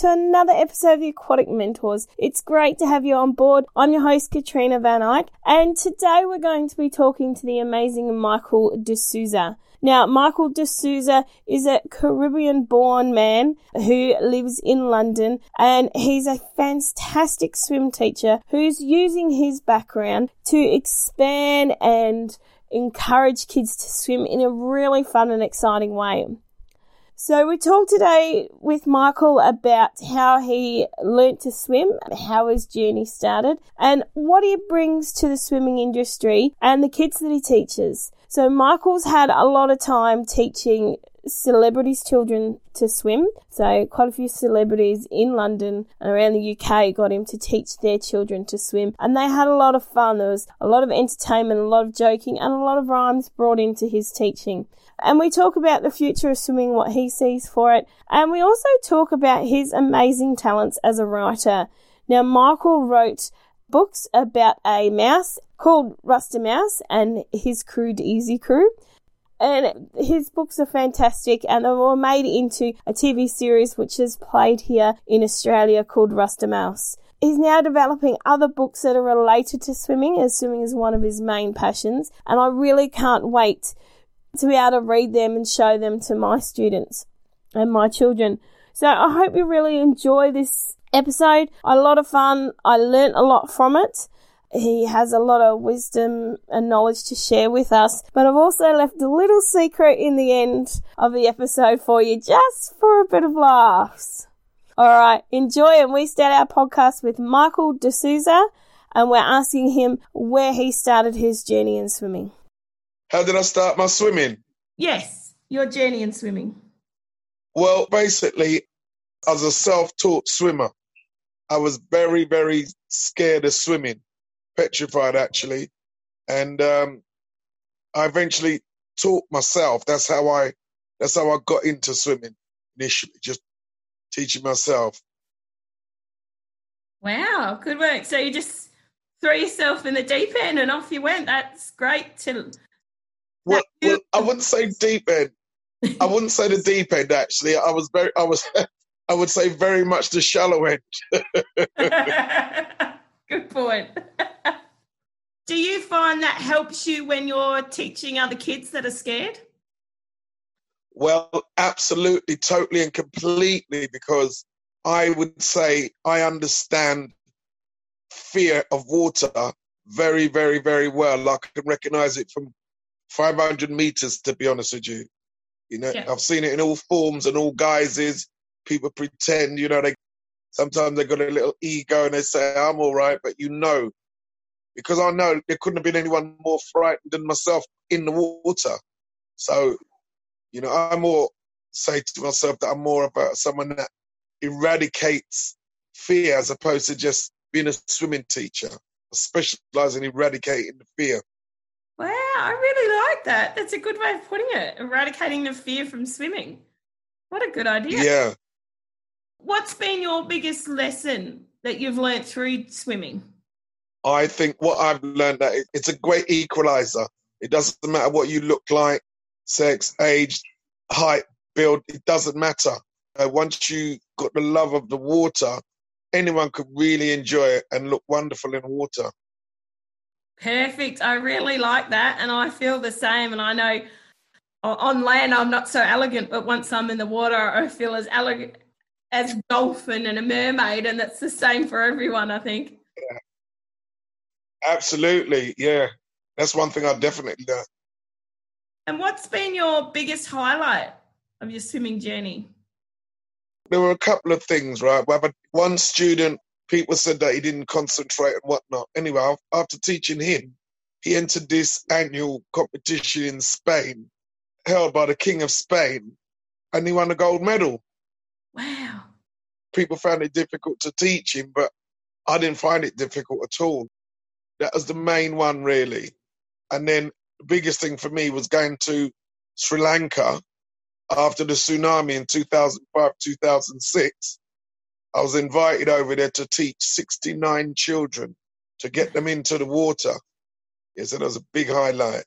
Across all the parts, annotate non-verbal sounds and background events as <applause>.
to another episode of the Aquatic Mentors. It's great to have you on board. I'm your host, Katrina Van Eyck, and today we're going to be talking to the amazing Michael De Souza. Now, Michael De Souza is a Caribbean born man who lives in London and he's a fantastic swim teacher who's using his background to expand and encourage kids to swim in a really fun and exciting way. So we talked today with Michael about how he learnt to swim, how his journey started, and what he brings to the swimming industry and the kids that he teaches. So Michael's had a lot of time teaching celebrities' children to swim. So quite a few celebrities in London and around the UK got him to teach their children to swim. And they had a lot of fun. There was a lot of entertainment, a lot of joking, and a lot of rhymes brought into his teaching. And we talk about the future of swimming, what he sees for it. And we also talk about his amazing talents as a writer. Now, Michael wrote books about a mouse called Rastamouse and his crew, the Easy Crew. And his books are fantastic and they were made into a TV series which is played here in Australia called Rastamouse. He's now developing other books that are related to swimming as swimming is one of his main passions and I really can't wait to be able to read them and show them to my students and my children. So I hope you really enjoy this episode. A lot of fun. I learnt a lot from it. He has a lot of wisdom and knowledge to share with us, but I've also left a little secret in the end of the episode for you just for a bit of laughs. All right, enjoy and we start our podcast with Michael De Souza and we're asking him where he started his journey in swimming. How did I start my swimming? Yes, your journey in swimming. Well, basically, as a self taught swimmer, I was very, very scared of swimming, petrified actually. And um, I eventually taught myself. That's how I that's how I got into swimming initially, just teaching myself. Wow, good work. So you just throw yourself in the deep end and off you went. That's great to well, well, I wouldn't say deep end. I wouldn't say the <laughs> deep end. Actually, I was very. I was. I would say very much the shallow end. <laughs> Good point. Do you find that helps you when you're teaching other kids that are scared? Well, absolutely, totally, and completely, because I would say I understand fear of water very, very, very well. I can recognize it from 500 meters, to be honest with you. You know, yeah. I've seen it in all forms and all guises. People pretend, you know, they sometimes they got a little ego and they say, I'm all right, but you know, because I know there couldn't have been anyone more frightened than myself in the water. So, you know, I more say to myself that I'm more about someone that eradicates fear as opposed to just being a swimming teacher. I specialize in eradicating the fear. I really like that. That's a good way of putting it. Eradicating the fear from swimming. What a good idea. Yeah. What's been your biggest lesson that you've learned through swimming? I think what I've learned that it's a great equalizer. It doesn't matter what you look like, sex, age, height, build, it doesn't matter. Uh, once you got the love of the water, anyone could really enjoy it and look wonderful in water. Perfect. I really like that. And I feel the same. And I know on land I'm not so elegant, but once I'm in the water, I feel as elegant as dolphin and a mermaid. And that's the same for everyone, I think. Yeah. Absolutely. Yeah. That's one thing I definitely learned. And what's been your biggest highlight of your swimming journey? There were a couple of things, right? We have one student people said that he didn't concentrate and whatnot. Anyway, after teaching him, he entered this annual competition in Spain, held by the King of Spain, and he won a gold medal. Wow. People found it difficult to teach him, but I didn't find it difficult at all. That was the main one, really. And then the biggest thing for me was going to Sri Lanka after the tsunami in 2005, 2006 I was invited over there to teach 69 children to get them into the water. Yes, that was a big highlight.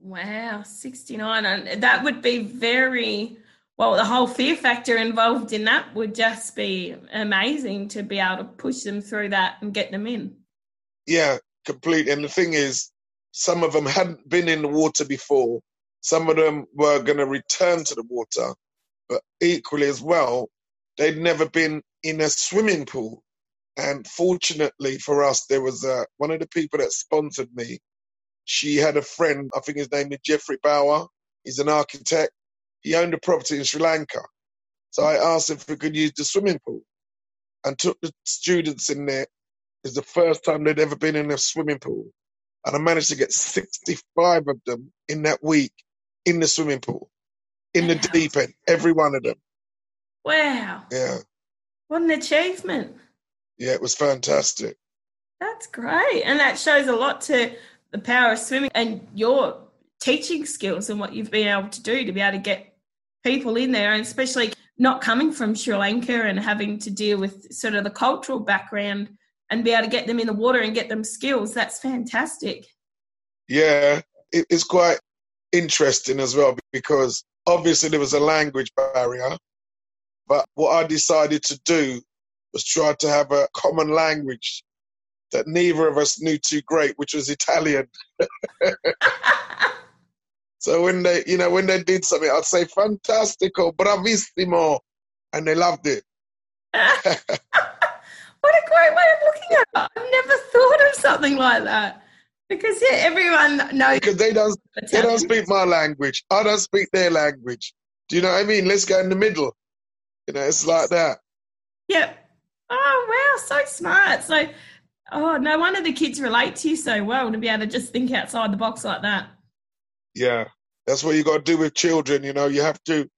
Wow, 69. And that would be very well, the whole fear factor involved in that would just be amazing to be able to push them through that and get them in. Yeah, completely. And the thing is, some of them hadn't been in the water before. Some of them were going to return to the water, but equally as well, they'd never been in a swimming pool. And fortunately for us, there was uh, one of the people that sponsored me. She had a friend, I think his name is Geoffrey Bawa. He's an architect. He owned a property in Sri Lanka. So I asked if we could use the swimming pool and took the students in there. It's the first time they'd ever been in a swimming pool. And I managed to get 65 of them in that week in the swimming pool, in the deep end, every one of them. Wow. Yeah. What an achievement. Yeah, it was fantastic. That's great. And that shows a lot to the power of swimming and your teaching skills and what you've been able to do to be able to get people in there, and especially not coming from Sri Lanka and having to deal with sort of the cultural background and be able to get them in the water and get them skills. That's fantastic. Yeah, it's quite interesting as well because obviously there was a language barrier, but what I decided to do was try to have a common language that neither of us knew too great, which was Italian. <laughs> so when they, you know, when they did something, I'd say "fantastico, bravissimo," and they loved it. <laughs> what a great way of looking at it! I've never thought of something like that. Because yeah, everyone knows. Because they don't, they don't speak my language. I don't speak their language. Do you know what I mean? Let's go in the middle. You know, it's like that. Yep. Oh wow, so smart. So, oh no wonder the kids relate to you so well to be able to just think outside the box like that. Yeah, that's what you got to do with children. You know, you have to,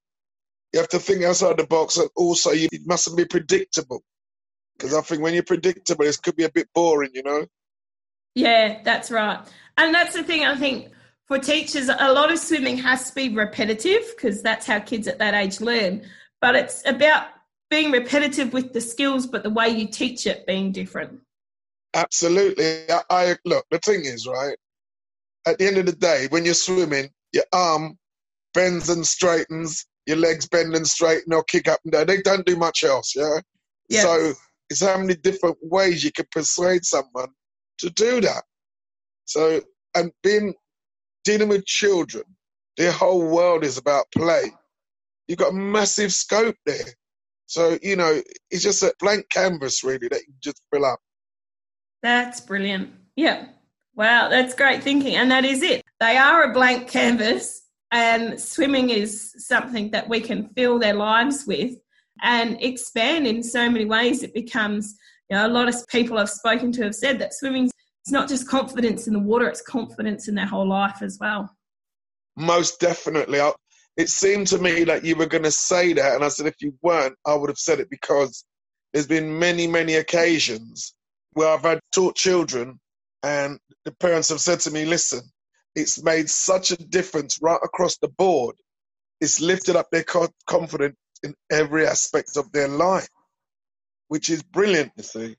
you have to think outside the box, and also you mustn't be predictable. Because I think when you're predictable, it could be a bit boring. You know. Yeah, that's right, and that's the thing. I think for teachers, a lot of swimming has to be repetitive because that's how kids at that age learn but it's about being repetitive with the skills, but the way you teach it being different. Absolutely. I, I look. The thing is, right. At the end of the day, when you're swimming, your arm bends and straightens, your legs bend and straighten or kick up and down. They don't do much else, yeah? Yes. So it's how many different ways you can persuade someone to do that. So, and being, dealing with children, their whole world is about play. You've got massive scope there. So, you know, it's just a blank canvas really that you just fill up. That's brilliant. Yeah. Wow, that's great thinking. And that is it. They are a blank canvas, and swimming is something that we can fill their lives with and expand in so many ways. It becomes, you know, a lot of people I've spoken to have said that swimming it's not just confidence in the water, it's confidence in their whole life as well. Most definitely it seemed to me like you were going to say that. And I said, if you weren't, I would have said it because there's been many, many occasions where I've had taught children and the parents have said to me, listen, it's made such a difference right across the board. It's lifted up their confidence in every aspect of their life, which is brilliant, you see.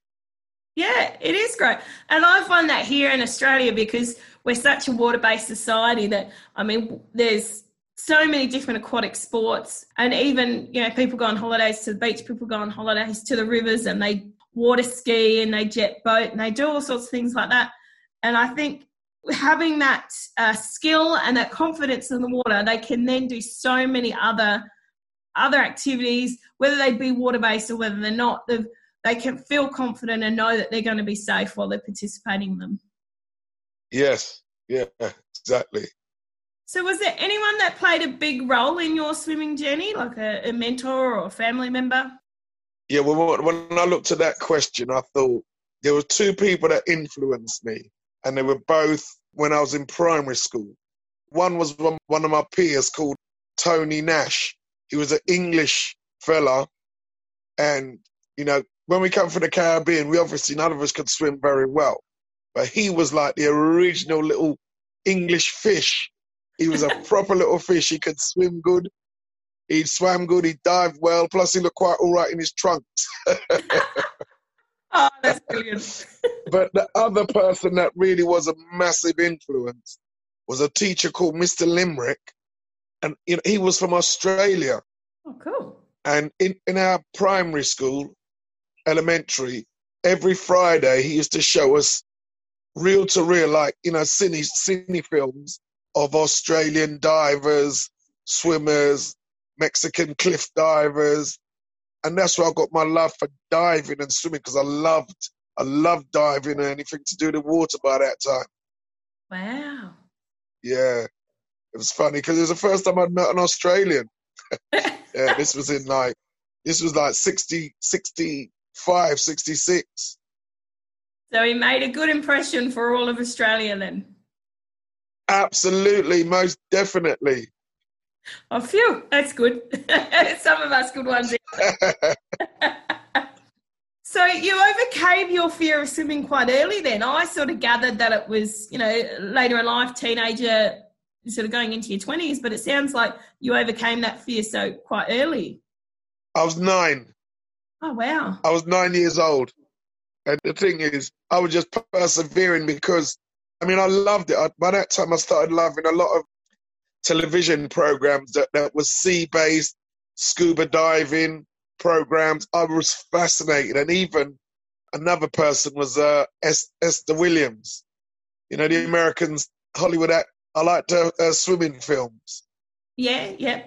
Yeah, it is great. And I find that here in Australia because we're such a water based society that, I mean, there's so many different aquatic sports and even you know people go on holidays to the beach people go on holidays to the rivers and they water ski and they jet boat and they do all sorts of things like that. And i think having that uh, skill and that confidence in the water they can then do so many other other activities whether they be water based or whether they're not they can feel confident and know that they're going to be safe while they're participating in them. Yes. Yeah exactly so, was there anyone that played a big role in your swimming journey, like a, a mentor or a family member? Yeah, well, when I looked at that question, I thought there were two people that influenced me, and they were both when I was in primary school. One was one of my peers called Tony Nash. He was an English fella, and you know, when we come from the Caribbean, we obviously none of us could swim very well, but he was like the original little English fish he was a <laughs> proper little fish. He could swim good. He swam good. He dived well. Plus, he looked quite all right in his trunks. oh, <laughs> that's brilliant. <laughs> but the other person that really was a massive influence was a teacher called Mr. Limerick. And you know, he was from Australia. Oh, cool. And in, in our primary school, elementary, every Friday he used to show us reel to reel, like, you know, cine, cine films of Australian divers, swimmers, Mexican cliff divers. And that's where I got my love for diving and swimming because I loved, I loved diving and anything to do with the water by that time. Wow. Yeah. It was funny because it was the first time I'd met an Australian. <laughs> yeah, this was in like, this was like 60, 65, 66. So he made a good impression for all of Australia then. Absolutely, most definitely. Oh, phew, that's good. <laughs> Some of us good ones. <laughs> so you overcame your fear of swimming quite early then. I sort of gathered that it was, you know, later in life, teenager, sort of going into your 20s, but it sounds like you overcame that fear so quite early. I was nine. Oh, wow. I was nine years old. And the thing is, I was just persevering because, I mean, I loved it. I, by that time, I started loving a lot of television programs that, that was sea based, scuba diving programs. I was fascinated. And even another person was uh, Esther Williams. You know, the Americans, Hollywood act. I liked her, her swimming films. Yeah, yeah.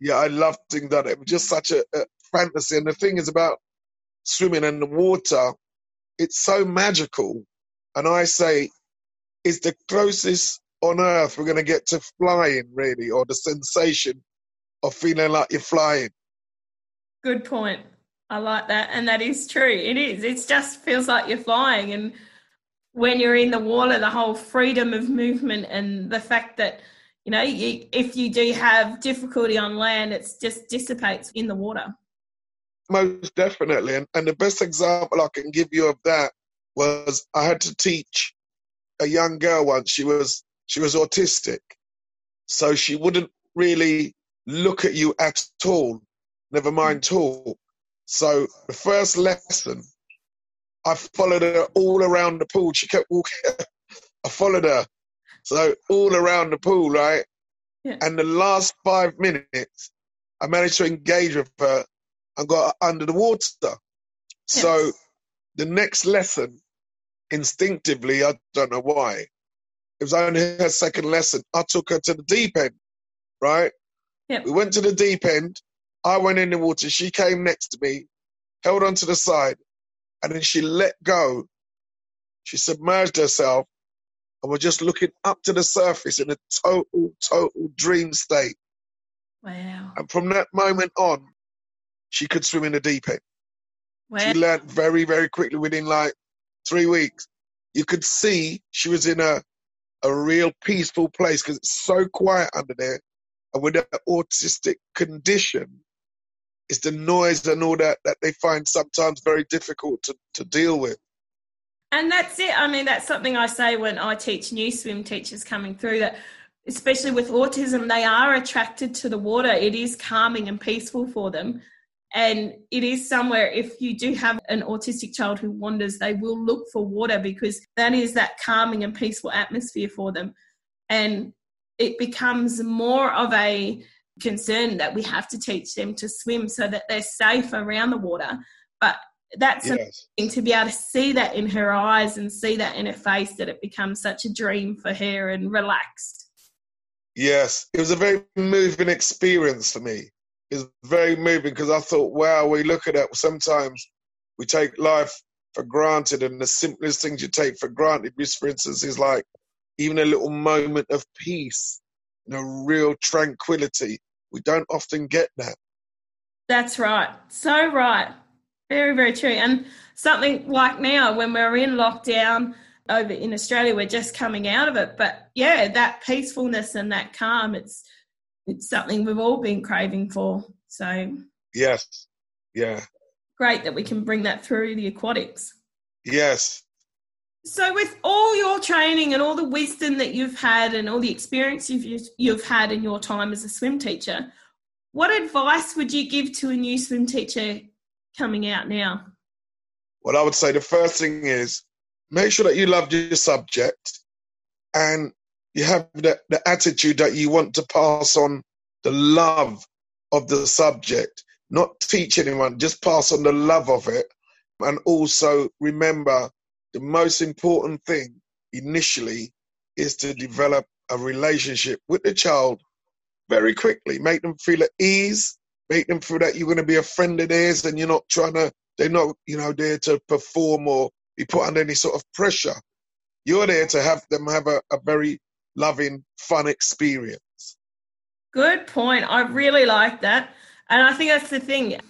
Yeah, I loved seeing that. It was just such a, a fantasy. And the thing is about swimming in the water, it's so magical. And I say, it's the closest on earth we're going to get to flying, really, or the sensation of feeling like you're flying. Good point. I like that. And that is true. It is. It just feels like you're flying. And when you're in the water, the whole freedom of movement and the fact that, you know, you, if you do have difficulty on land, it just dissipates in the water. Most definitely. And, and the best example I can give you of that was I had to teach a young girl once. She was she was autistic. So she wouldn't really look at you at all, never mind mm. talk. So the first lesson, I followed her all around the pool. She kept walking. <laughs> I followed her. So all around the pool, right? Yeah. And the last five minutes, I managed to engage with her and got under the water. Yes. So the next lesson, instinctively, I don't know why, it was only her second lesson. I took her to the deep end, right? Yep. We went to the deep end. I went in the water. She came next to me, held onto the side, and then she let go. She submerged herself and was just looking up to the surface in a total, total dream state. Wow. And from that moment on, she could swim in the deep end. Wow. She learned very, very quickly within like three weeks. You could see she was in a a real peaceful place because it's so quiet under there. And with an autistic condition, it's the noise and all that that they find sometimes very difficult to, to deal with. And that's it. I mean, that's something I say when I teach new swim teachers coming through that, especially with autism, they are attracted to the water. It is calming and peaceful for them. And it is somewhere, if you do have an autistic child who wanders, they will look for water because that is that calming and peaceful atmosphere for them. And it becomes more of a concern that we have to teach them to swim so that they're safe around the water. But that's yes. to be able to see that in her eyes and see that in her face that it becomes such a dream for her and relaxed. Yes, it was a very moving experience for me is very moving because I thought, wow, we look at that. Sometimes we take life for granted, and the simplest things you take for granted, which, for instance, is like even a little moment of peace, you know, real tranquility. We don't often get that. That's right. So right. Very, very true. And something like now, when we're in lockdown over in Australia, we're just coming out of it. But yeah, that peacefulness and that calm, it's it's something we've all been craving for. So yes, yeah, great that we can bring that through the aquatics. Yes. So, with all your training and all the wisdom that you've had and all the experience you've you've had in your time as a swim teacher, what advice would you give to a new swim teacher coming out now? Well, I would say the first thing is make sure that you love your subject and you have the, the attitude that you want to pass on the love of the subject, not teach anyone, just pass on the love of it. And also remember the most important thing initially is to develop a relationship with the child very quickly. Make them feel at ease, make them feel that you're going to be a friend of theirs and you're not trying to, they're not, you know, there to perform or be put under any sort of pressure. You're there to have them have a, a very loving, fun experience. Good point. I really like that. And I think that's the thing.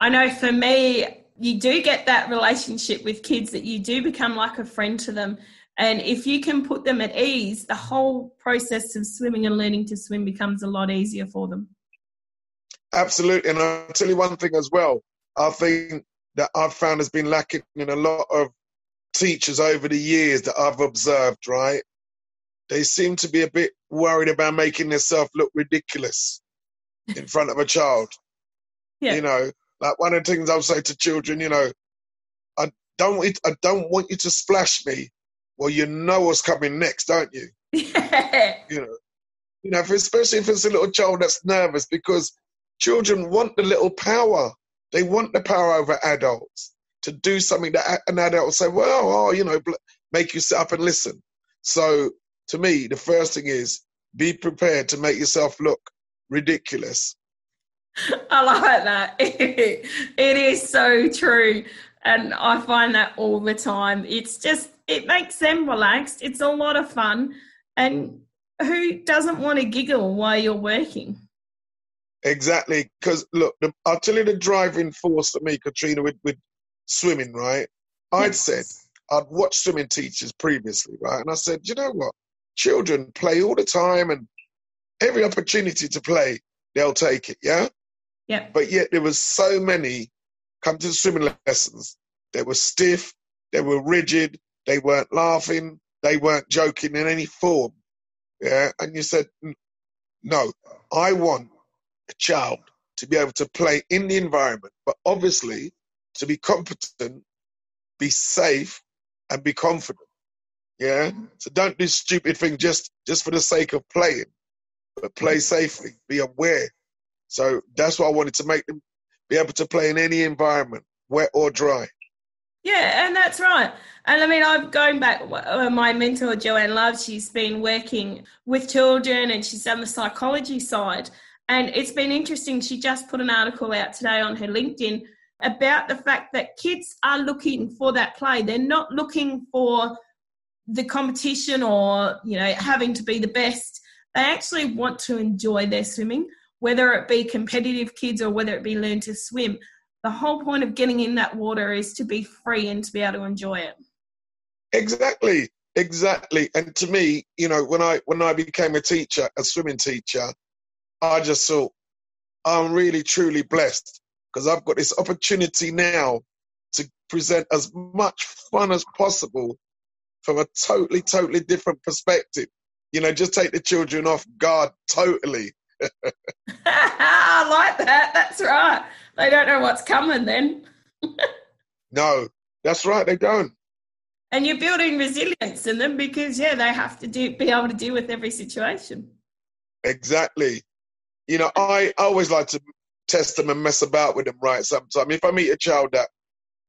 I know for me, you do get that relationship with kids that you do become like a friend to them. And if you can put them at ease, the whole process of swimming and learning to swim becomes a lot easier for them. Absolutely. And I'll tell you one thing as well. I think that I've found has been lacking in a lot of teachers over the years that I've observed, right? They seem to be a bit worried about making themselves look ridiculous in front of a child. <laughs> Yeah. You know, like one of the things I'll say to children, you know, I don't want I don't want you to splash me. Well, you know what's coming next, don't you? <laughs> Yeah. You know, you know, especially if it's a little child that's nervous, because children want the little power. They want the power over adults to do something that an adult will say, well, oh, you know, make you sit up and listen. So to me, the first thing is be prepared to make yourself look ridiculous. <laughs> I like that. <laughs> it is so true. And I find that all the time. It's just, it makes them relaxed. It's a lot of fun. And who doesn't want to giggle while you're working? Exactly. Because, look, the, I'll tell you the driving force for me, Katrina, with, with swimming, right? I'd yes. said, I'd watched swimming teachers previously, right? And I said, you know what? Children play all the time and every opportunity to play, they'll take it, yeah? Yeah. But yet there was so many come to the swimming lessons. They were stiff, they were rigid, they weren't laughing, they weren't joking in any form. Yeah. And you said, no, I want a child to be able to play in the environment, but obviously to be competent, be safe, and be confident. Yeah. So don't do stupid things just just for the sake of playing, but play safely. Be aware. So that's why I wanted to make them be able to play in any environment, wet or dry. Yeah, and that's right. And I mean, I'm going back. Uh, my mentor Joanne Love, she's been working with children, and she's done the psychology side. And it's been interesting. She just put an article out today on her LinkedIn about the fact that kids are looking for that play. They're not looking for the competition or, you know, having to be the best. They actually want to enjoy their swimming, whether it be competitive kids or whether it be learn to swim. The whole point of getting in that water is to be free and to be able to enjoy it. Exactly. Exactly. And to me, you know, when I when I became a teacher, a swimming teacher, I just thought I'm really truly blessed because I've got this opportunity now to present as much fun as possible from a totally, totally different perspective. You know, just take the children off guard totally. <laughs> <laughs> I like that. That's right. They don't know what's coming then. <laughs> no, that's right. They don't. And you're building resilience in them because, yeah, they have to do, be able to deal with every situation. Exactly. You know, I always like to test them and mess about with them right sometimes. If I meet a child that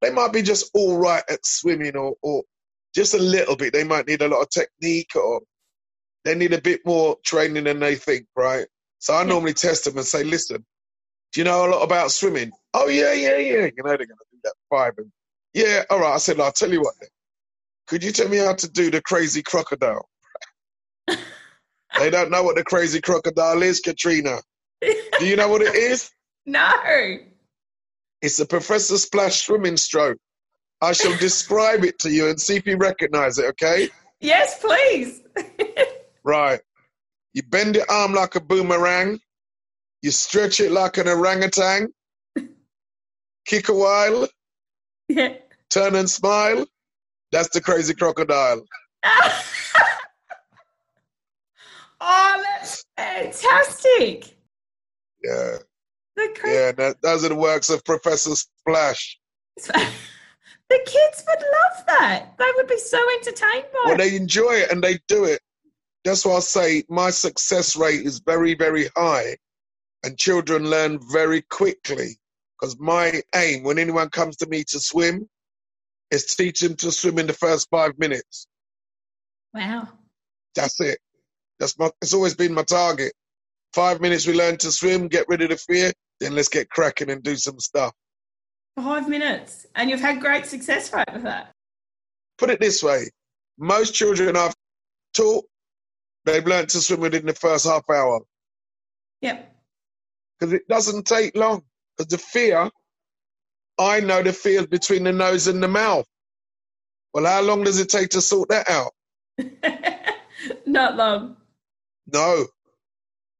they might be just all right at swimming or, or just a little bit, they might need a lot of technique or they need a bit more training than they think, right? So I normally test them and say, listen, do you know a lot about swimming? Oh, yeah, yeah, yeah. You know, they're going to do that five. And yeah, all right. I said, I'll tell you what then. Could you tell me how to do the crazy crocodile? <laughs> they don't know what the crazy crocodile is, Katrina. Do you know what it is? <laughs> No. It's a Professor Splash swimming stroke. I shall describe it to you and see if you recognize it, okay? Yes, please. <laughs> right. You bend your arm like a boomerang. You stretch it like an orangutan. <laughs> Kick a while. Yeah. Turn and smile. That's the crazy crocodile. <laughs> oh, that's fantastic. Yeah. Yeah, that, those are the works of Professor Splash. The kids would love that. They would be so entertained by well, it. Well, they enjoy it and they do it. That's why I say my success rate is very, very high and children learn very quickly. Because my aim when anyone comes to me to swim is teach them to swim in the first five minutes. Wow. That's it. That's my, it's always been my target. Five minutes we learn to swim, get rid of the fear, then let's get cracking and do some stuff. Five minutes. And you've had great success rate with that. Put it this way most children I've taught, they've learned to swim within the first half hour. Yep. Because it doesn't take long. Because the fear, I know the fear between the nose and the mouth. Well, how long does it take to sort that out? <laughs> Not long. No.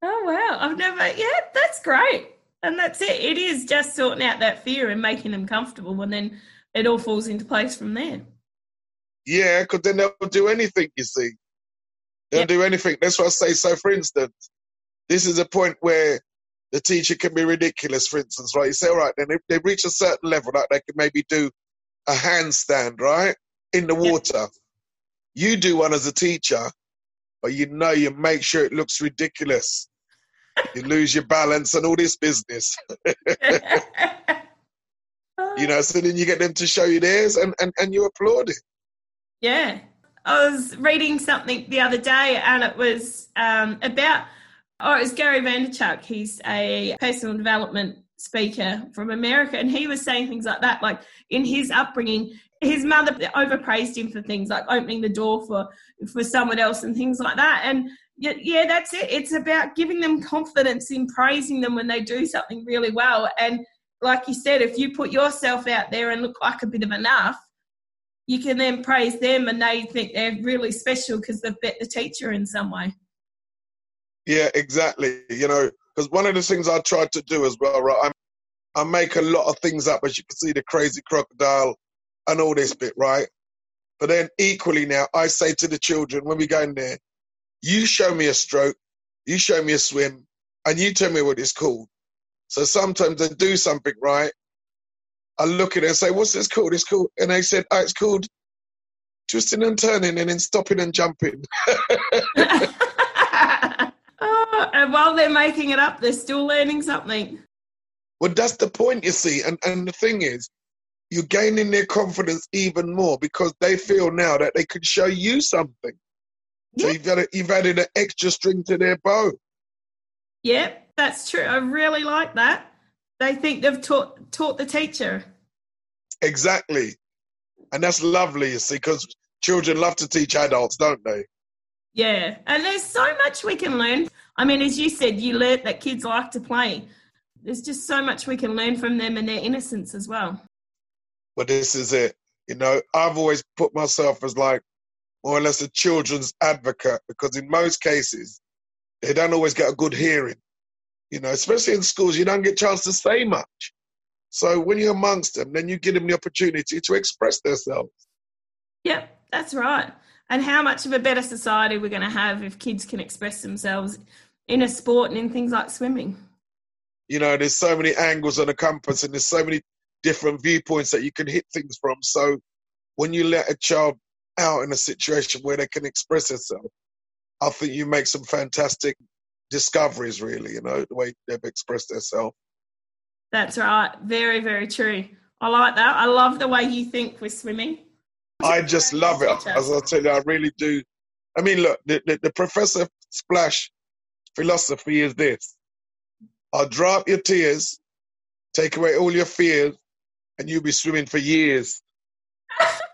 Oh wow! I've never. Yeah, that's great, and that's it. It is just sorting out that fear and making them comfortable, and then it all falls into place from there. Yeah, because then they'll do anything. You see, they'll Yep. do anything. That's what I say. So, for instance, this is a point where the teacher can be ridiculous. For instance, right? You say, all right, then if they reach a certain level, like they can maybe do a handstand, right, in the Yep. water. You do one as a teacher, but you know you make sure it looks ridiculous. <laughs> You lose your balance and all this business, <laughs> you know. So then you get them to show you theirs, and and, and you applaud it. Yeah. I was reading something the other day and it was um, about, oh, it was Gary Vaynerchuk. He's a personal development speaker from America. And he was saying things like that. Like in his upbringing, his mother overpraised him for things like opening the door for, for someone else and things like that. And yeah, yeah, that's it. It's about giving them confidence in praising them when they do something really well. And like you said, if you put yourself out there and look like a bit of enough, you can then praise them and they think they're really special because they've bet the teacher in some way. Yeah, exactly. You know, because one of the things I tried to do as well, right? I'm, I make a lot of things up, as you can see, the crazy crocodile and all this bit, right? But then equally now, I say to the children when we go in there, you show me a stroke, you show me a swim, and you tell me what it's called. So sometimes they do something right. I look at it and say, "What's this called?" It's called, and they said, "Oh, it's called twisting and turning, and then stopping and jumping." <laughs> <laughs> oh, and while they're making it up, they're still learning something. Well, that's the point, you see. And and the thing is, you're gaining their confidence even more because they feel now that they could show you something. So you've got you've added an extra string to their bow. Yeah, that's true. I really like that. They think they've taught taught the teacher. Exactly. And that's lovely, you see, because children love to teach adults, don't they? Yeah, and there's so much we can learn. I mean, as you said, you learnt that kids like to play. There's just so much we can learn from them and their innocence as well. But this is it. You know, I've always put myself as like more or less a children's advocate because in most cases, they don't always get a good hearing. You know, especially in schools, you don't get a chance to say much. So when you're amongst them, then you give them the opportunity to express themselves. Yep, that's right. And how much of a better society we're going to have if kids can express themselves in a sport and in things like swimming. You know, there's so many angles on a compass and there's so many different viewpoints that you can hit things from. So when you let a child out in a situation where they can express themselves, I think you make some fantastic discoveries, really, you know, the way they've expressed themselves. That's right. Very, very true. I like that. I love the way you think with swimming. I just love it. As I tell you, I really do. I mean, look, the, the, the Professor Splash philosophy is this I'll drop your tears, take away all your fears, and you'll be swimming for years. <laughs>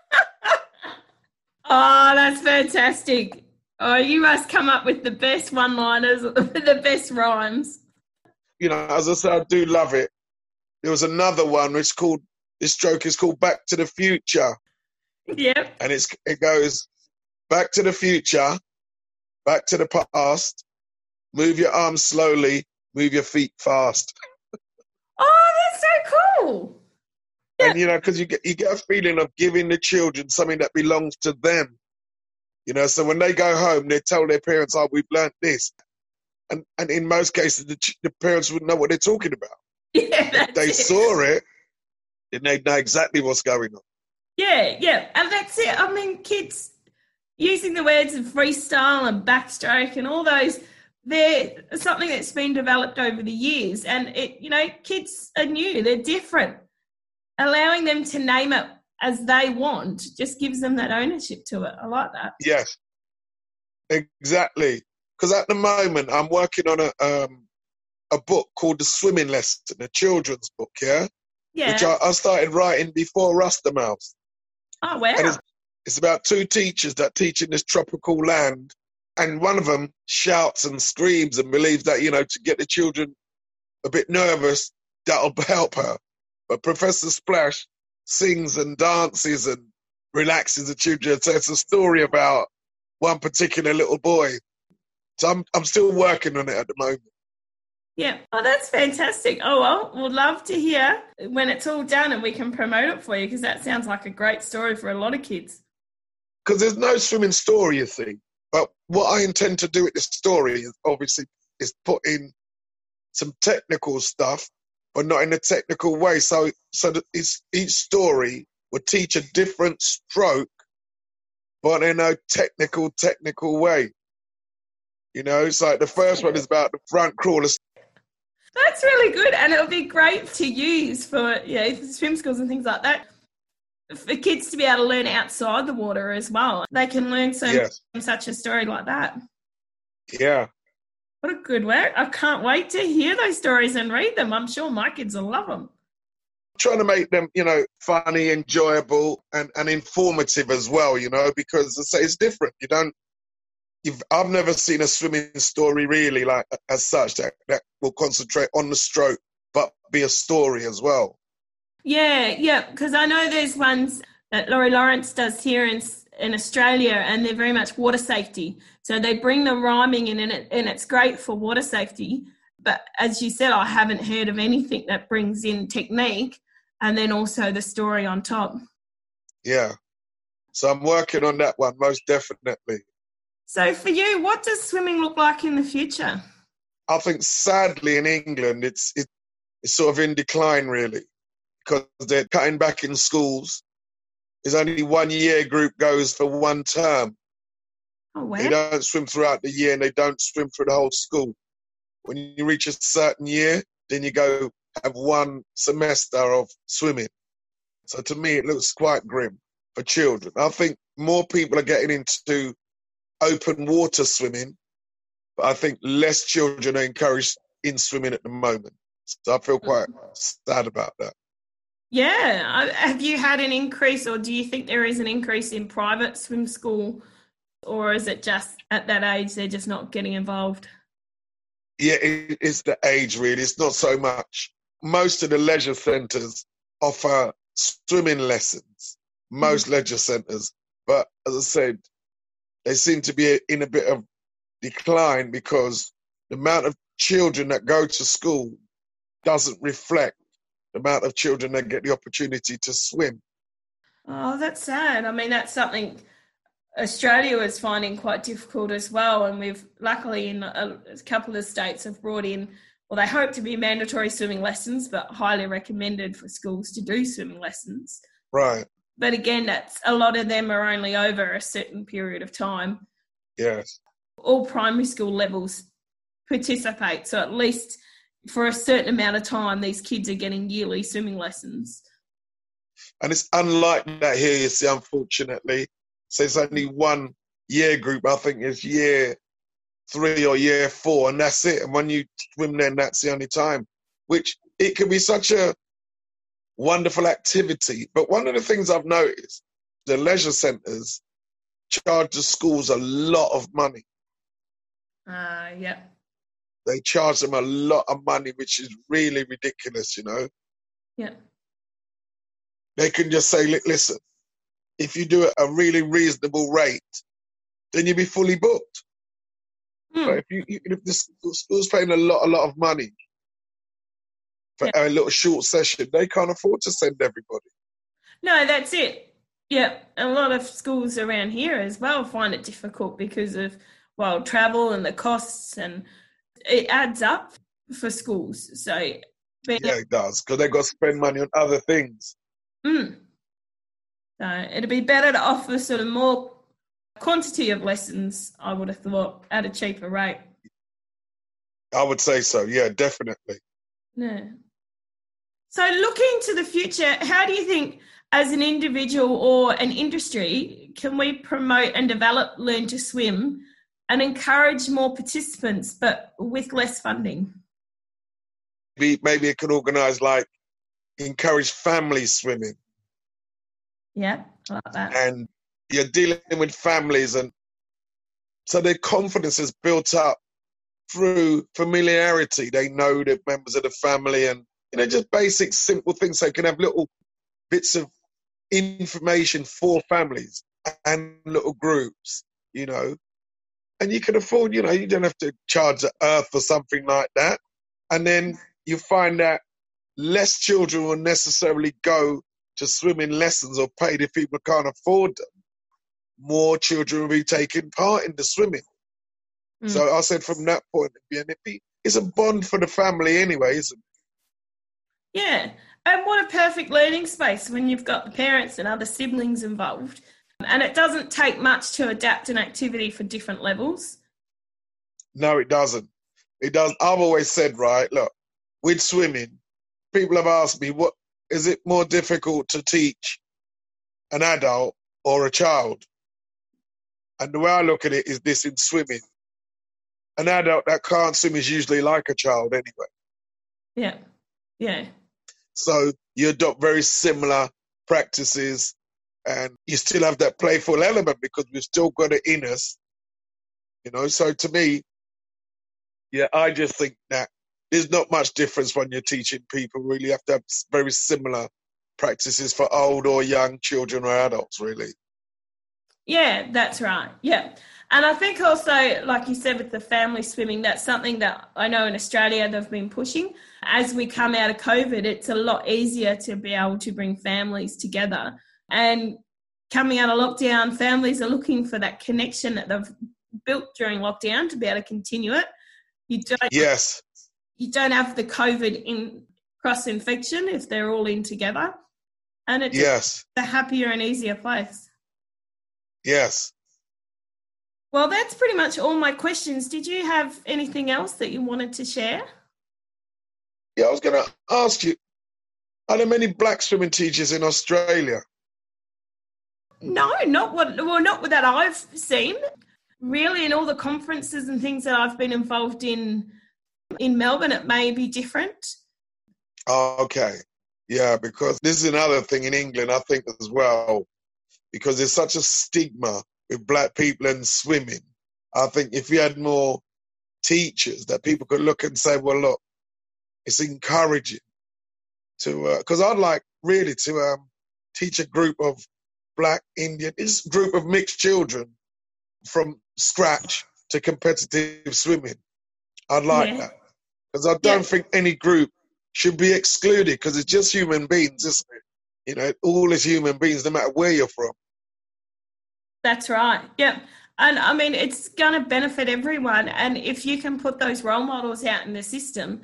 Oh, that's fantastic. Oh, you must come up with the best one liners, <laughs> the best rhymes. You know, as I said, I do love it. There was another one which called, this joke is called Back to the Future. Yep. And it's, it goes, Back to the future, back to the past, move your arms slowly, move your feet fast. <laughs> Oh, that's so cool. And you know, because you get you get a feeling of giving the children something that belongs to them. You know, so when they go home, they tell their parents, "Oh, we've learnt this," and and in most cases, the, ch- the parents wouldn't know what they're talking about. <laughs> Yeah, If they it. saw it, then they know exactly what's going on. Yeah, yeah, and that's it. I mean, kids using the words of freestyle and backstroke and all those they're something that's been developed over the years and it you know kids are new they're different allowing them to name it as they want just gives them that ownership to it. I like that. Yes. Exactly. Because at the moment i'm working on a um a book called the swimming lesson a children's book yeah? Yeah. Which I, I started writing before Rastamouse. oh wow. It's, it's about two teachers that teach in this tropical land, and one of them shouts and screams and believes that you know to get the children a bit nervous that'll <laughs> help her. But Professor Splash sings and dances and relaxes the children. So it's a story about one particular little boy. So I'm I'm still working on it at the moment. Yeah. Oh, that's fantastic. Oh, well, we'd love to hear when it's all done and we can promote it for you because that sounds like a great story for a lot of kids. because there's no swimming story, you see. But what I intend to do with this story is obviously is put in some technical stuff, but not in a technical way. So so it's, each story would teach a different stroke, but in a technical technical way. You know, it's like the first one is about the front crawler. That's really good. And it'll be great to use for, you know, swim schools and things like that. For kids to be able to learn outside the water as well. They can learn so Yes. from such a story like that. Yeah, What a good work. I can't wait to hear those stories and read them. I'm sure my kids will love them. trying to make them, you know, funny, enjoyable, and, and informative as well. You know, because I say it's different. You don't. You've, I've never seen a swimming story really like as such that, that will concentrate on the stroke, but be a story as well. Yeah, yeah, because I know there's ones that Laurie Lawrence does here in in Australia, and they're very much water safety. So they bring the rhyming in, and it and it's great for water safety. But as you said, I haven't heard of anything that brings in technique and then also the story on top. Yeah. So I'm working on that one most definitely. So for you, what does swimming look like in the future? I think sadly in England it's it, it's sort of in decline really because they're cutting back in schools. There's only one year group goes for one term. Oh They don't swim throughout the year and they don't swim through the whole school. When you reach a certain year, then you go have one semester of swimming. So to me, it looks quite grim for children. I think more people are getting into open water swimming, but I think less children are encouraged in swimming at the moment. So I feel quite mm. sad about that. Yeah, have you had an increase, or do you think there is an increase in private swim school, or is it just at that age they're just not getting involved? Yeah, it, it's the age really. It's not so much. Most of the leisure centres offer swimming lessons. Most mm. leisure centres, but as I said, they seem to be in a bit of decline because the amount of children that go to school doesn't reflect amount of children that get the opportunity to swim. Oh, ah. that's sad. I mean, that's something Australia is finding quite difficult as well. And we've luckily in a, a couple of states have brought in, well, they hope to be mandatory swimming lessons, but highly recommended for schools to do swimming lessons. Right. But again, that's a lot of them are only over a certain period of time. Yes. All primary school levels participate, so at least for a certain amount of time, these kids are getting yearly swimming lessons. And it's unlike that here, you see, unfortunately. So it's only one year group, I think it's year three or year four, and that's it. And when you swim then, that's the only time. Which it can be such a wonderful activity. But one of the things I've noticed, the leisure centres charge the schools a lot of money. Uh, yeah. They charge them a lot of money, which is really ridiculous, you know. Yeah. They can just say, listen, if you do it a really reasonable rate, then you'll be fully booked. Hmm. But if you, you if the school's paying a lot, a lot of money for a little short session, they can't afford to send everybody. No, that's it. Yeah, a lot of schools around here as well find it difficult because of well travel and the costs, and it adds up for schools. So, Yeah, it does because they've got to spend money on other things. mm. so it'd be better to offer sort of more quantity of lessons. I would have thought at a cheaper rate. I would say so. Yeah, definitely. No. So, looking to the future, how do you think, as an individual or an industry, can we promote and develop Learn to Swim and encourage more participants, but with less funding? Maybe, maybe it could organise like encourage family swimming. Yeah, I like that. And you're dealing with families, and so their confidence is built up through familiarity. They know the members of the family, and you know, just basic, simple things. So they can have little bits of information for families and little groups. You know, and you can afford. You know, you don't have to charge the earth or something like that. And then you find that less children will necessarily go to swimming lessons or paid if people can't afford them. More children will be taking part in the swimming. Mm. So I said from that point of view, and it's a bond for the family anyway, isn't it? Yeah. And what a perfect learning space when you've got the parents and other siblings involved. And it doesn't take much to adapt an activity for different levels. No, it doesn't. It does. I've always said, right, look, with swimming, people have asked me, what is it more difficult to teach an adult or a child? And the way I look at it is this in swimming. An adult that can't swim is usually like a child anyway. Yeah. Yeah. So you adopt very similar practices and you still have that playful element because we've still got it in us. You know, so to me, yeah, I just think that there's not much difference when you're teaching people. Really, you have to have very similar practices for old or young children or adults, really. Yeah, that's right. Yeah. And I think also, like you said, with the family swimming, that's something that I know in Australia they've been pushing. As we come out of COVID, it's a lot easier to be able to bring families together. And coming out of lockdown, families are looking for that connection that they've built during lockdown to be able to continue it. You don't yes you don't have the COVID in cross infection if they're all in together, and it's yes. a happier and easier place. Yes. Well, that's pretty much all my questions. Did you have anything else that you wanted to share? Yeah, I was going to ask you are there many black swimming teachers in Australia? No, not what well, not that I've seen. Really, in all the conferences and things that I've been involved in in Melbourne, it may be different. Okay. Yeah, because this is another thing in England, I think, as well, because there's such a stigma with black people and swimming. I think if you had more teachers that people could look and say, well, look, it's encouraging to, because uh, I'd like really to um, teach a group of black Indian, it's a group of mixed children from scratch to competitive swimming. I'd like yeah. that because I don't yeah. think any group should be excluded because it's just human beings, isn't it? You know, all is human beings, no matter where you're from. That's right. Yeah. And I mean, it's going to benefit everyone. And if you can put those role models out in the system,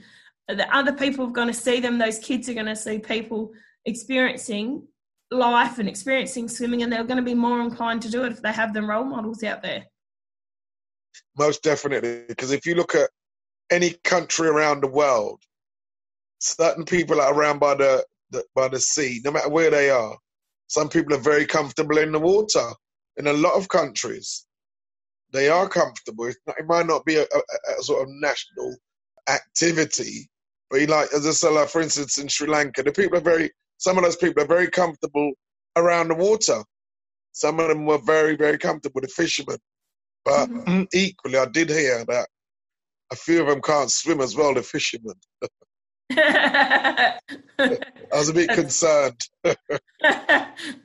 the other people are going to see them. Those kids are going to see people experiencing life and experiencing swimming, and they're going to be more inclined to do it if they have the role models out there. Most definitely. Because if you look at any country around the world, certain people are around by the, the by the sea, no matter where they are. Some people are very comfortable in the water. In a lot of countries, they are comfortable. It might not be a, a, a sort of national activity, but like as I said, like for instance, in Sri Lanka, the people are very. Some of those people are very comfortable around the water. Some of them were very, very comfortable, the fishermen. But mm-hmm. equally, I did hear that a few of them can't swim as well, the fishermen. <laughs> I was a bit concerned. <laughs>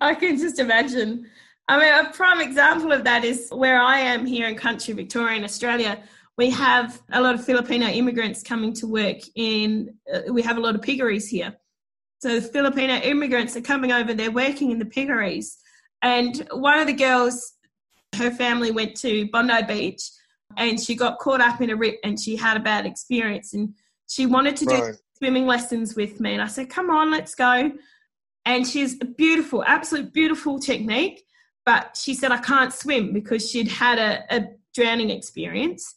I can just imagine. I mean, a prime example of that is where I am here in country Victoria in Australia. We have a lot of Filipino immigrants coming to work in, uh, we have a lot of piggeries here. So the Filipino immigrants are coming over, they're working in the piggeries. And one of the girls, her family went to Bondi Beach and she got caught up in a rip and she had a bad experience and she wanted to do swimming lessons with me. And I said come on let's go. And she's a beautiful absolute beautiful technique but she said I can't swim because she'd had a, a drowning experience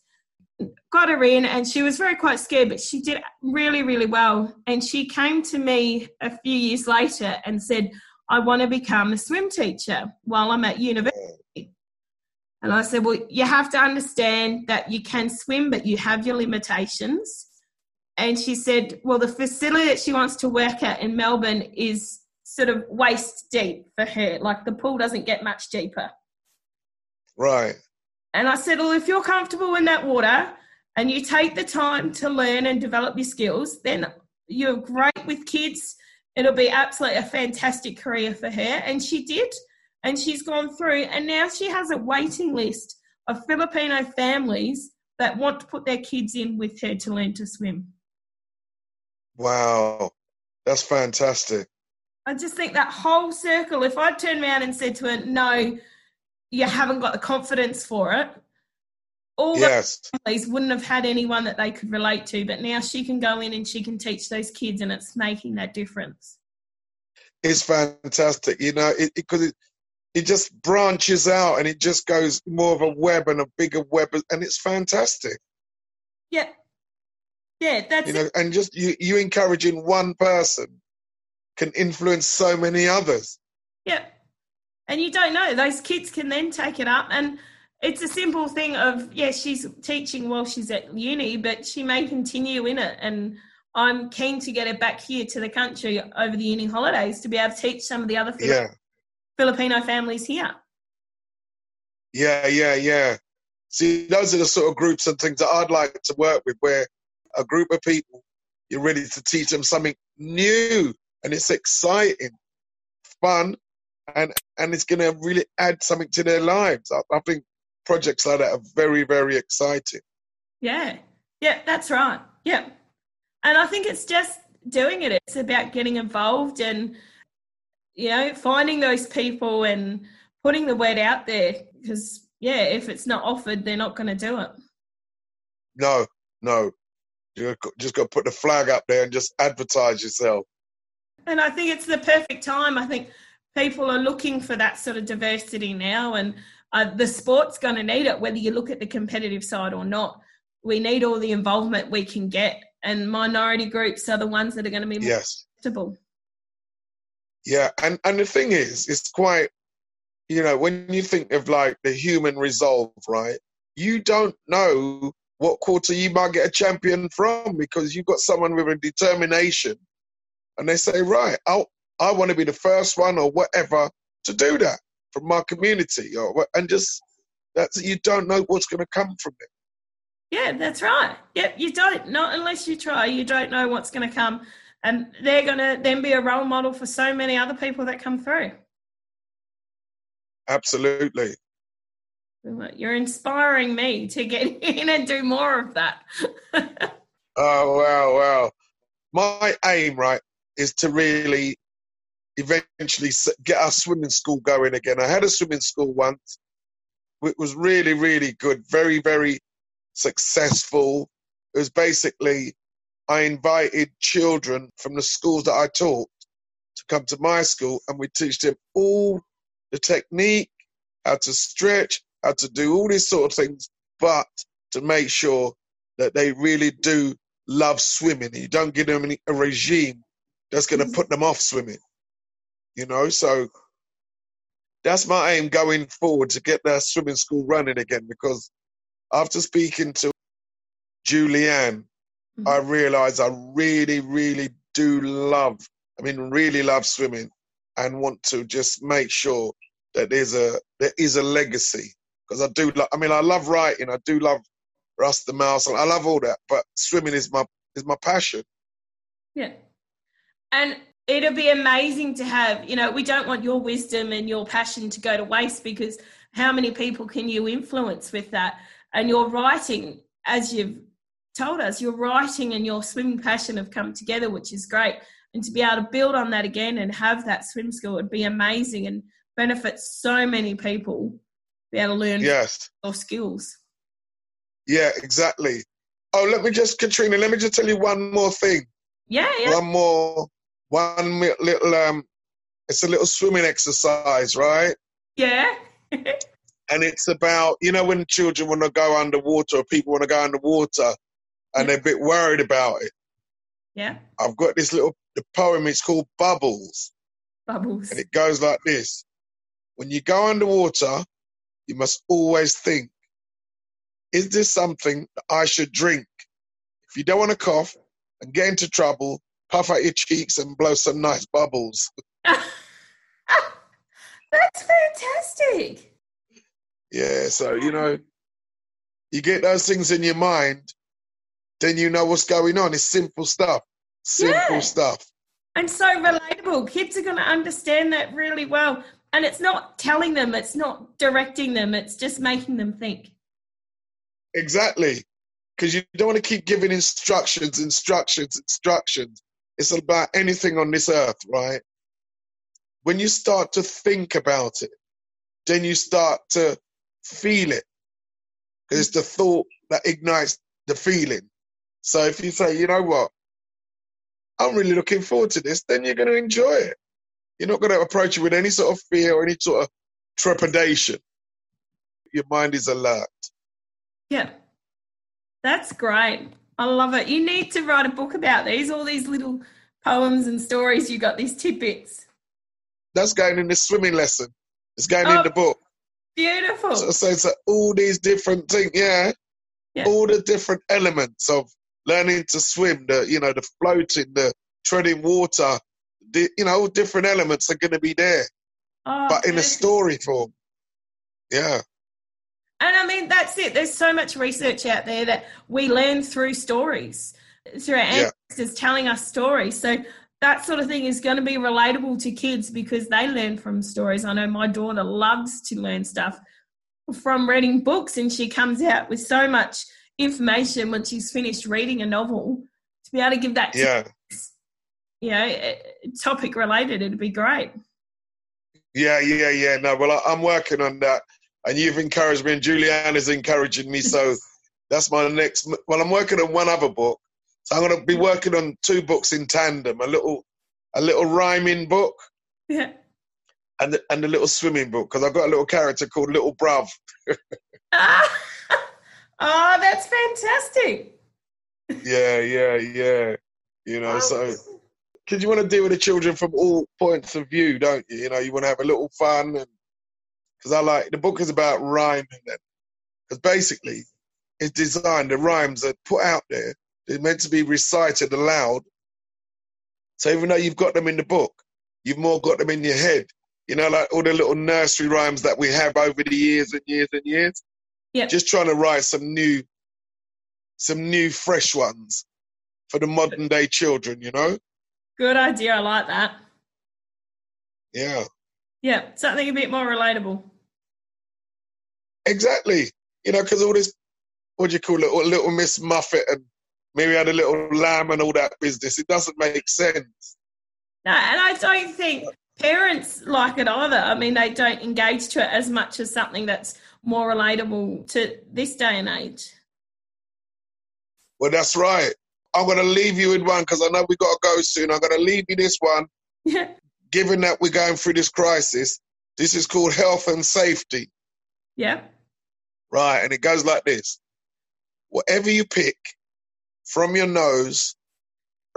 got her in and she was very quite scared, but she did really, really well. And she came to me a few years later and said, I want to become a swim teacher while I'm at university. And I said, Well, you have to understand that you can swim, but you have your limitations. And she said, Well, the facility that she wants to work at in Melbourne is sort of waist deep for her. Like the pool doesn't get much deeper. Right. And I said, Well, if you're comfortable in that water and you take the time to learn and develop your skills, then you're great with kids. It'll be absolutely a fantastic career for her. And she did. And she's gone through, and now she has a waiting list of Filipino families that want to put their kids in with her to learn to swim. Wow. That's fantastic. I just think that whole circle, if I turned around and said to her, no, you haven't got the confidence for it, all yes. the families wouldn't have had anyone that they could relate to. But now she can go in and she can teach those kids, and it's making that difference. It's fantastic, you know, because it, it, it just branches out and it just goes more of a web and a bigger web, and it's fantastic. Yeah, yeah, that's you know, it. and just you you encouraging one person can influence so many others. Yeah, and you don't know those kids can then take it up. And it's a simple thing of yeah she's teaching while she's at uni but she may continue in it. And i'm keen to get her back here to the country over the uni holidays to be able to teach some of the other yeah. filipino families here. Yeah yeah yeah. See those are the sort of groups and things that i'd like to work with where a group of people you're ready to teach them something new and it's exciting fun and and it's going to really add something to their lives. I, I, think projects like that are very very exciting. Yeah, yeah, that's right. Yeah, and I think it's just doing it. It's about getting involved and you know finding those people and putting the word out there because yeah, if it's not offered, they're not going to do it. No, no, you just got to put the flag up there and just advertise yourself. And I think it's the perfect time. I think people are looking for that sort of diversity now, and uh, the sport's going to need it, whether you look at the competitive side or not. We need all the involvement we can get, and minority groups are the ones that are going to be more yes. acceptable. Yeah, and and the thing is, it's quite, you know, when you think of like the human resolve, right? You don't know what quarter you might get a champion from because you've got someone with a determination, and they say, right, I'll I want to be the first one or whatever to do that from my community or and just that's you don't know what's going to come from it. Yeah, that's right. Yep, you don't not unless you try. You don't know what's going to come, and they're going to then be a role model for so many other people that come through. Absolutely. You're inspiring me to get <laughs> in and do more of that. <laughs> oh wow, wow! My aim, right, is to really eventually get our swimming school going again. I had a swimming school once. It was really, really good, very, very successful. It was basically, I invited children from the schools that I taught to come to my school and we teach them all the technique, how to stretch, how to do all these sort of things, but to make sure that they really do love swimming. You don't give them a regime that's going to mm-hmm. put them off swimming you know. So that's my aim going forward to get that swimming school running again because after speaking to Julianne, mm-hmm. I realized I really, really do love, I mean, really love swimming and want to just make sure that there's a there is a legacy because I do. Lo- I mean, I love writing. I do love Rastamouse. I love all that, but swimming is my is my passion. Yeah, and it'll be amazing to have you know we don't want your wisdom and your passion to go to waste because how many people can you influence with that? And your writing as you've told us your writing and your swimming passion have come together which is great. And to be able to build on that again and have that swim school would be amazing and benefit so many people be able to learn yes. your skills. Yeah exactly. Oh let me just katrina let me just tell you one more thing. Yeah, yeah. one more one little um it's a little swimming exercise, right? Yeah. <laughs> and it's about you know when children want to go underwater or people want to go underwater and they're a bit worried about it. Yeah. I've got this little the poem. It's called Bubbles, Bubbles. and it goes like this: When you go underwater, you must always think, "Is this something that I should drink?" If you don't want to cough and get into trouble, puff out your cheeks and blow some nice bubbles. <laughs> That's fantastic. Yeah, so you know, you get those things in your mind, then you know what's going on. It's simple stuff. Simple Yeah. stuff. And so relatable. Kids are going to understand that really well. And it's not telling them, it's not directing them, it's just making them think. Exactly. Because you don't want to keep giving instructions, instructions, instructions. It's about anything on this earth, right? When you start to think about it, then you start to feel it. Because it's the thought that ignites the feeling. So if you say, you know what, I'm really looking forward to this, then you're going to enjoy it. You're not going to approach it with any sort of fear or any sort of trepidation. Your mind is alert. Yeah. That's great. I love it. You need to write a book about these, all these little poems and stories you got, these tidbits. That's going in the swimming lesson. It's going Oh. in the book. Beautiful. So, so all these different things, yeah, Yeah. all the different elements of learning to swim, the you know, the floating, the treading water, the you know, all different elements are going to be there, Oh, but in a story form. Yeah, And I mean, that's it. There's so much research out there that we learn through stories, through our Yeah. ancestors telling us stories. So that sort of thing is going to be relatable to kids because they learn from stories. I know my daughter loves to learn stuff from reading books, and she comes out with so much information when she's finished reading a novel to be able to give that to yeah, you know, eh, topic related. It'd be great. yeah, yeah, yeah. No, well, I'm working on that, and you've encouraged me, and Julianne is encouraging me. So <laughs> that's my next. Well, I'm working on one other book, so I'm going to be working on two books in tandem. A little, a little rhyming book. Yeah. and the, and the little swimming book because I've got a little character called Little Bruv. Ah, <laughs> oh, that's fantastic. Yeah, yeah, yeah. You know, so because you want to deal with the children from all points of view, don't you? You know, you want to have a little fun, and because I like the book is about rhyming, because basically it's designed. The rhymes are put out there. They're meant to be recited aloud. So even though you've got them in the book, you've more got them in your head. You know, like all the little nursery rhymes that we have over the years and years and years. Yeah. Just trying to write some new, some new fresh ones for the modern day children. You know, Good idea. I like that. yeah, Yeah, something a bit more relatable. Exactly. You know, because all this, what do you call it, all little Miss Muffet and maybe had a little lamb and all that business. It doesn't make sense. No, and I don't think parents like it either. I mean, they don't engage to it as much as something that's more relatable to this day and age. Well, that's right. I'm going to leave you with one because I know we got to go soon. I'm going to leave you this one. Yeah. <laughs> Given that we're going through this crisis, this is called health and safety. Yeah. Right. And it goes like this Whatever you pick from your nose,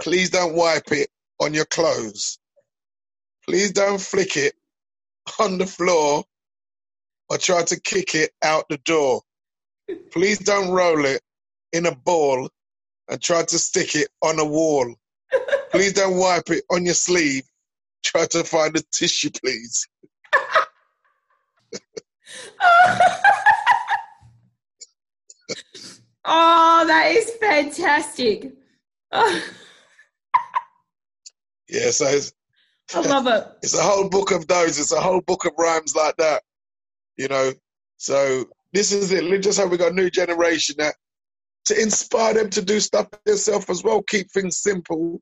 please don't wipe it on your clothes. Please don't flick it <laughs> on the floor or try to kick it out the door. Please don't roll it in a ball and try to stick it on a wall. <laughs> Please don't wipe it on your sleeve. Try to find a tissue, please. <laughs> <laughs> oh, that is fantastic. Oh, <laughs> Yeah, so it's, I love it. it's a whole book of those. It's a whole book of rhymes like that. You know, so this is it. Let's Just how we got a new generation that to inspire them to do stuff themselves as well. Keep things simple,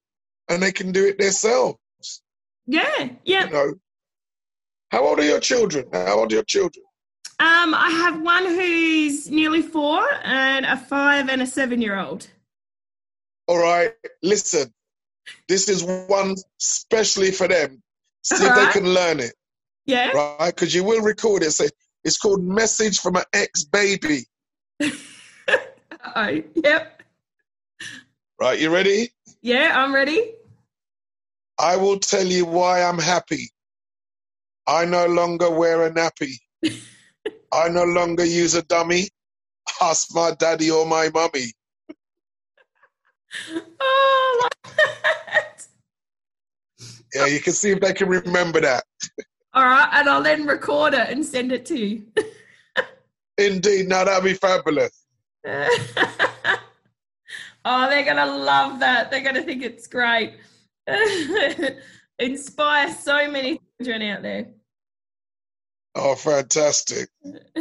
and they can do it themselves. Yeah, yeah. You know, how old are your children? How old are your children? Um, I have one who's nearly four and a five and a seven year old. All right, listen. This is one specially for them. See if Alright. they can learn it, Yeah. right? Because you will record it. Say, It's called Message from an Ex Baby. oh, yep. Right, you ready? Yeah, I'm ready. I will tell you why I'm happy. I no longer wear a nappy. <laughs> I no longer use a dummy. Ask my daddy or my mummy. Oh, Yeah, you can see if they can remember that. All right, and I'll then record it and send it to you. Indeed, now that'd be fabulous. <laughs> oh, they're going to love that. They're going to think it's great. <laughs> Inspire so many children out there. Oh, fantastic. <laughs>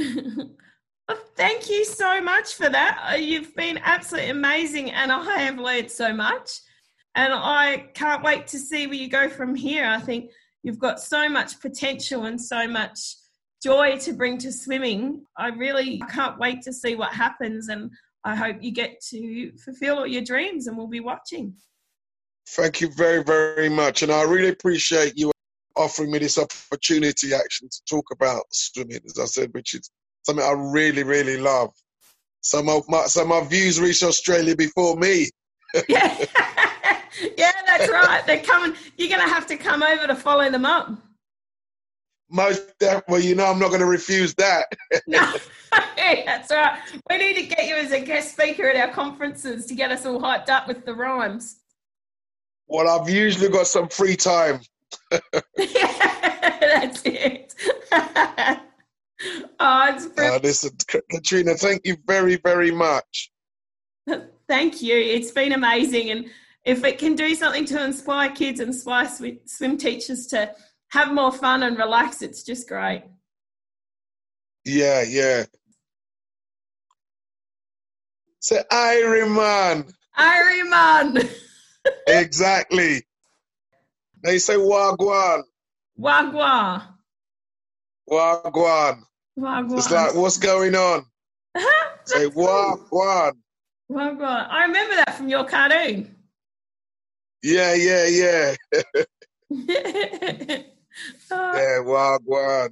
Well, thank you so much for that. Uh, You've been absolutely amazing, and I have learned so much. And I can't wait to see where you go from here. I think you've got so much potential and so much joy to bring to swimming. I really can't wait to see what happens, and I hope you get to fulfill all your dreams, and we'll be watching. Thank you very, very much. And I really appreciate you offering me this opportunity, actually, to talk about swimming, as I said, which is something I really, really love. Some of my, some of my views reached Australia before me. Yeah, <laughs> yeah, that's right. They're coming. You're going to have to come over to follow them up. Most definitely, well, you know, I'm not going to refuse that. <laughs> No, <laughs> that's right. We need to get you as a guest speaker at our conferences to get us all hyped up with the rhymes. Well, I've usually got some free time. Yeah, that's it. <laughs> oh, it's Uh, listen, Katrina, thank you very, very much. Thank you. It's been amazing. And if it can do something to inspire kids, and inspire swi- swim teachers to have more fun and relax, it's just great. Yeah, yeah. Say, Iron Man. Iron Man. <laughs> exactly. They say Wagwan. Wagwa. Wagwan. Wagwa. It's like, what's going on? <laughs> Say Wagwan. Wagwa. I remember that from your cartoon. Yeah, yeah, yeah. <laughs> Yeah, Wagwan.